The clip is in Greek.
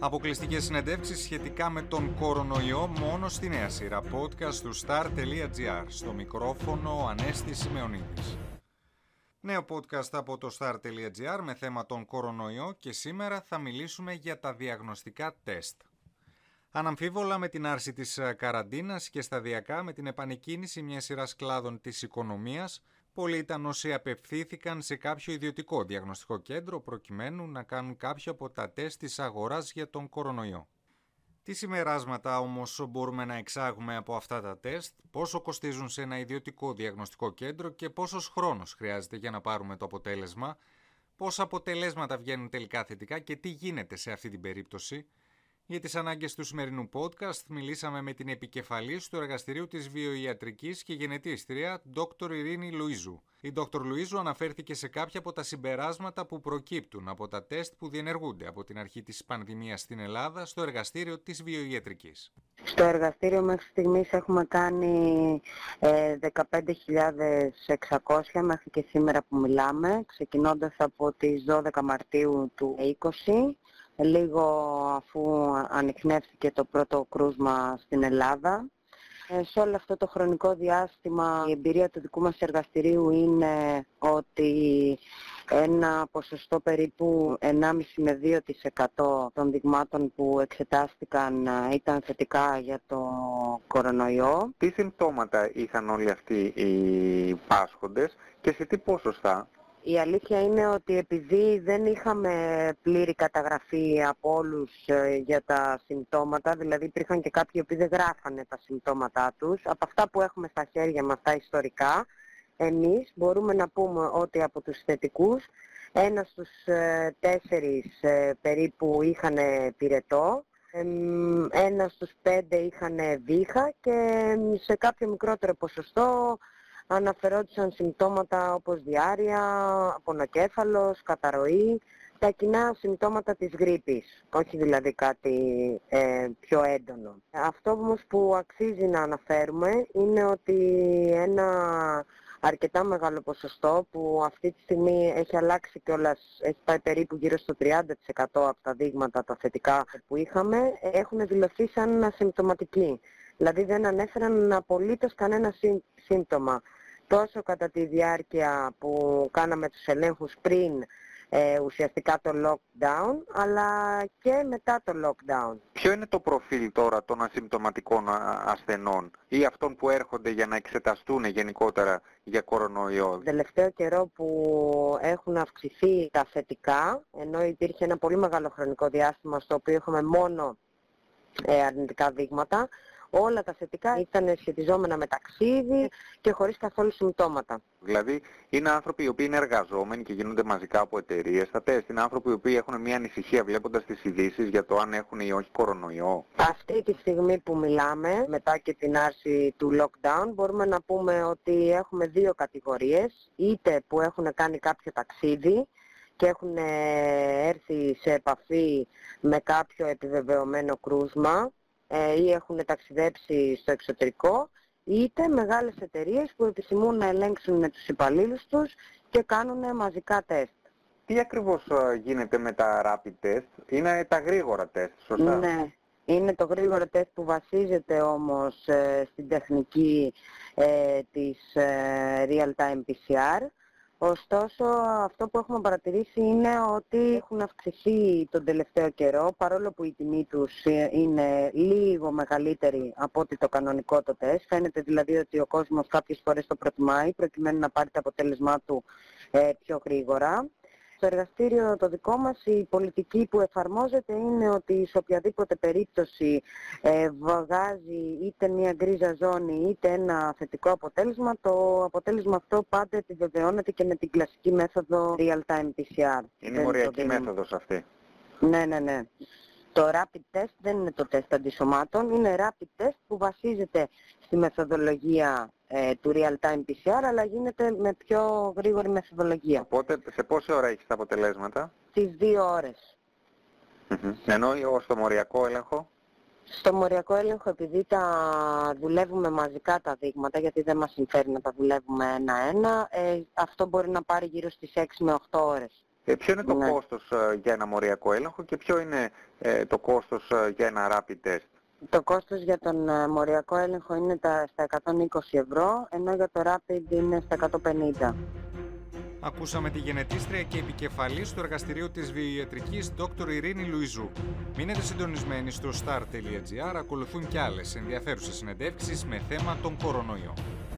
Αποκλειστικές συνεντεύξεις σχετικά με τον κορονοϊό μόνο στη νέα σειρά podcast του star.gr. Στο μικρόφωνο Ανέστη Σημεωνίδης. Νέο podcast από το star.gr με θέμα τον κορονοϊό και σήμερα θα μιλήσουμε για τα διαγνωστικά τεστ. Αναμφίβολα με την άρση της καραντίνας και σταδιακά με την επανεκκίνηση μιας σειράς κλάδων της οικονομίας, πολλοί ήταν όσοι απευθύνθηκαν σε κάποιο ιδιωτικό διαγνωστικό κέντρο προκειμένου να κάνουν κάποιο από τα τεστ της αγοράς για τον κορονοϊό. Τι συμπεράσματα όμως μπορούμε να εξάγουμε από αυτά τα τεστ, πόσο κοστίζουν σε ένα ιδιωτικό διαγνωστικό κέντρο και πόσος χρόνος χρειάζεται για να πάρουμε το αποτέλεσμα, πόσα αποτελέσματα βγαίνουν τελικά θετικά και τι γίνεται σε αυτή την περίπτωση, για τις ανάγκες του σημερινού podcast μιλήσαμε με την επικεφαλής του εργαστηρίου της βιοιατρικής και γενετήστρια Dr. Ειρήνη Λουίζου. Η Dr. Λουίζου αναφέρθηκε σε κάποια από τα συμπεράσματα που προκύπτουν από τα τεστ που διενεργούνται από την αρχή της πανδημίας στην Ελλάδα στο εργαστήριο της βιοιατρικής. Στο εργαστήριο μέχρι στιγμής έχουμε κάνει ε, 15.600 μέχρι και σήμερα που μιλάμε, ξεκινώντας από τις 12 Μαρτίου του 20 λίγο αφού ανοιχνεύτηκε το πρώτο κρούσμα στην Ελλάδα. Ε, σε όλο αυτό το χρονικό διάστημα η εμπειρία του δικού μας εργαστηρίου είναι ότι ένα ποσοστό περίπου 1,5 με 2% των δειγμάτων που εξετάστηκαν ε, ήταν θετικά για το κορονοϊό. Τι συμπτώματα είχαν όλοι αυτοί οι πάσχοντες και σε τι ποσοστά; Η αλήθεια είναι ότι επειδή δεν είχαμε πλήρη καταγραφή από όλους ε, για τα συμπτώματα, δηλαδή υπήρχαν και κάποιοι που δεν γράφανε τα συμπτώματά τους, από αυτά που έχουμε στα χέρια μας τα ιστορικά, εμείς μπορούμε να πούμε ότι από τους θετικούς, ένας στους ε, τέσσερις ε, περίπου είχαν πυρετό, ένας στους πέντε είχαν βήχα και σε κάποιο μικρότερο ποσοστό αναφερόντουσαν συμπτώματα όπως διάρρεια, πονοκέφαλος, καταρροή, τα κοινά συμπτώματα της γρήπης, όχι δηλαδή κάτι ε, πιο έντονο. Αυτό όμως που αξίζει να αναφέρουμε είναι ότι ένα αρκετά μεγάλο ποσοστό που αυτή τη στιγμή έχει αλλάξει κιόλας, έχει πάει περίπου γύρω στο 30% από τα δείγματα τα θετικά που είχαμε, έχουν δηλωθεί σαν ασυμπτωματικοί. Δηλαδή δεν ανέφεραν απολύτως κανένα σύμπτωμα τόσο κατά τη διάρκεια που κάναμε τους ελέγχους πριν ε, ουσιαστικά το lockdown, αλλά και μετά το lockdown. Ποιο είναι το προφίλ τώρα των ασυμπτωματικών ασθενών ή αυτών που έρχονται για να εξεταστούν γενικότερα για κορονοϊό; Το τελευταίο καιρό που έχουν αυξηθεί τα θετικά, ενώ υπήρχε ένα πολύ μεγάλο χρονικό διάστημα στο οποίο έχουμε μόνο ε, αρνητικά δείγματα, όλα τα θετικά ήταν σχετιζόμενα με ταξίδι και χωρίς καθόλου συμπτώματα. Δηλαδή είναι άνθρωποι οι οποίοι είναι εργαζόμενοι και γίνονται μαζικά από εταιρείες στα τεστ. Είναι άνθρωποι οι οποίοι έχουν μια ανησυχία βλέποντας τις ειδήσεις για το αν έχουν ή όχι κορονοϊό. Αυτή τη στιγμή που μιλάμε, μετά και την άρση του lockdown, μπορούμε να πούμε ότι έχουμε δύο κατηγορίες. Είτε που έχουν κάνει κάποιο ταξίδι και έχουν έρθει σε επαφή με κάποιο επιβεβαιωμένο κρούσμα ε, ή έχουν ταξιδέψει στο εξωτερικό, είτε μεγάλες εταιρείες που επισημούν να ελέγξουν με τους υπαλλήλους τους και κάνουν μαζικά τεστ. Τι ακριβώς ε, γίνεται με τα rapid test, είναι τα γρήγορα τεστ, σωστά; Ναι, είναι το γρήγορο τεστ που βασίζεται όμως ε, στην τεχνική ε, της real-time PCR Ωστόσο, αυτό που έχουμε παρατηρήσει είναι ότι έχουν αυξηθεί τον τελευταίο καιρό, παρόλο που η τιμή τους είναι λίγο μεγαλύτερη από ότι το κανονικό το τεστ. Φαίνεται δηλαδή ότι ο κόσμος κάποιες φορές το προτιμάει, προκειμένου να πάρει το αποτέλεσμά του ε, πιο γρήγορα. Στο εργαστήριο το δικό μας η πολιτική που εφαρμόζεται είναι ότι σε οποιαδήποτε περίπτωση ε, βγάζει είτε μια γκρίζα ζώνη είτε ένα θετικό αποτέλεσμα, το αποτέλεσμα αυτό πάντα επιβεβαιώνεται και με την κλασική μέθοδο real-time PCR. Είναι η μοριακή μέθοδος αυτή. Ναι, ναι, ναι. Το rapid test δεν είναι το τεστ αντισωμάτων, είναι rapid test που βασίζεται στη μεθοδολογία ε, του real-time PCR, αλλά γίνεται με πιο γρήγορη μεθοδολογία. Οπότε σε πόση ώρα έχεις τα αποτελέσματα; Στις δύο ώρες. Mm-hmm. Ενώ στο μοριακό έλεγχο; Στο μοριακό έλεγχο επειδή τα δουλεύουμε μαζικά τα δείγματα, γιατί δεν μας συμφέρει να τα δουλεύουμε ένα-ένα, ε, αυτό μπορεί να πάρει γύρω στις 6 με 8 ώρες. Ε, ποιο είναι το Ναι. κόστος ε, για ένα μοριακό έλεγχο και ποιο είναι ε, το κόστος ε, για ένα rapid test; Το κόστος για τον ε, μοριακό έλεγχο είναι τα, στα 120 ευρώ, ενώ για το Rapid είναι στα 150. Ακούσαμε τη γενετήστρια και επικεφαλής του εργαστηρίου της βιοιατρικής Dr. Ειρήνη Λουιζού. Μείνετε συντονισμένοι στο star.gr, ακολουθούν και άλλες ενδιαφέρουσες συνεντεύξεις με θέμα τον κορονοϊό.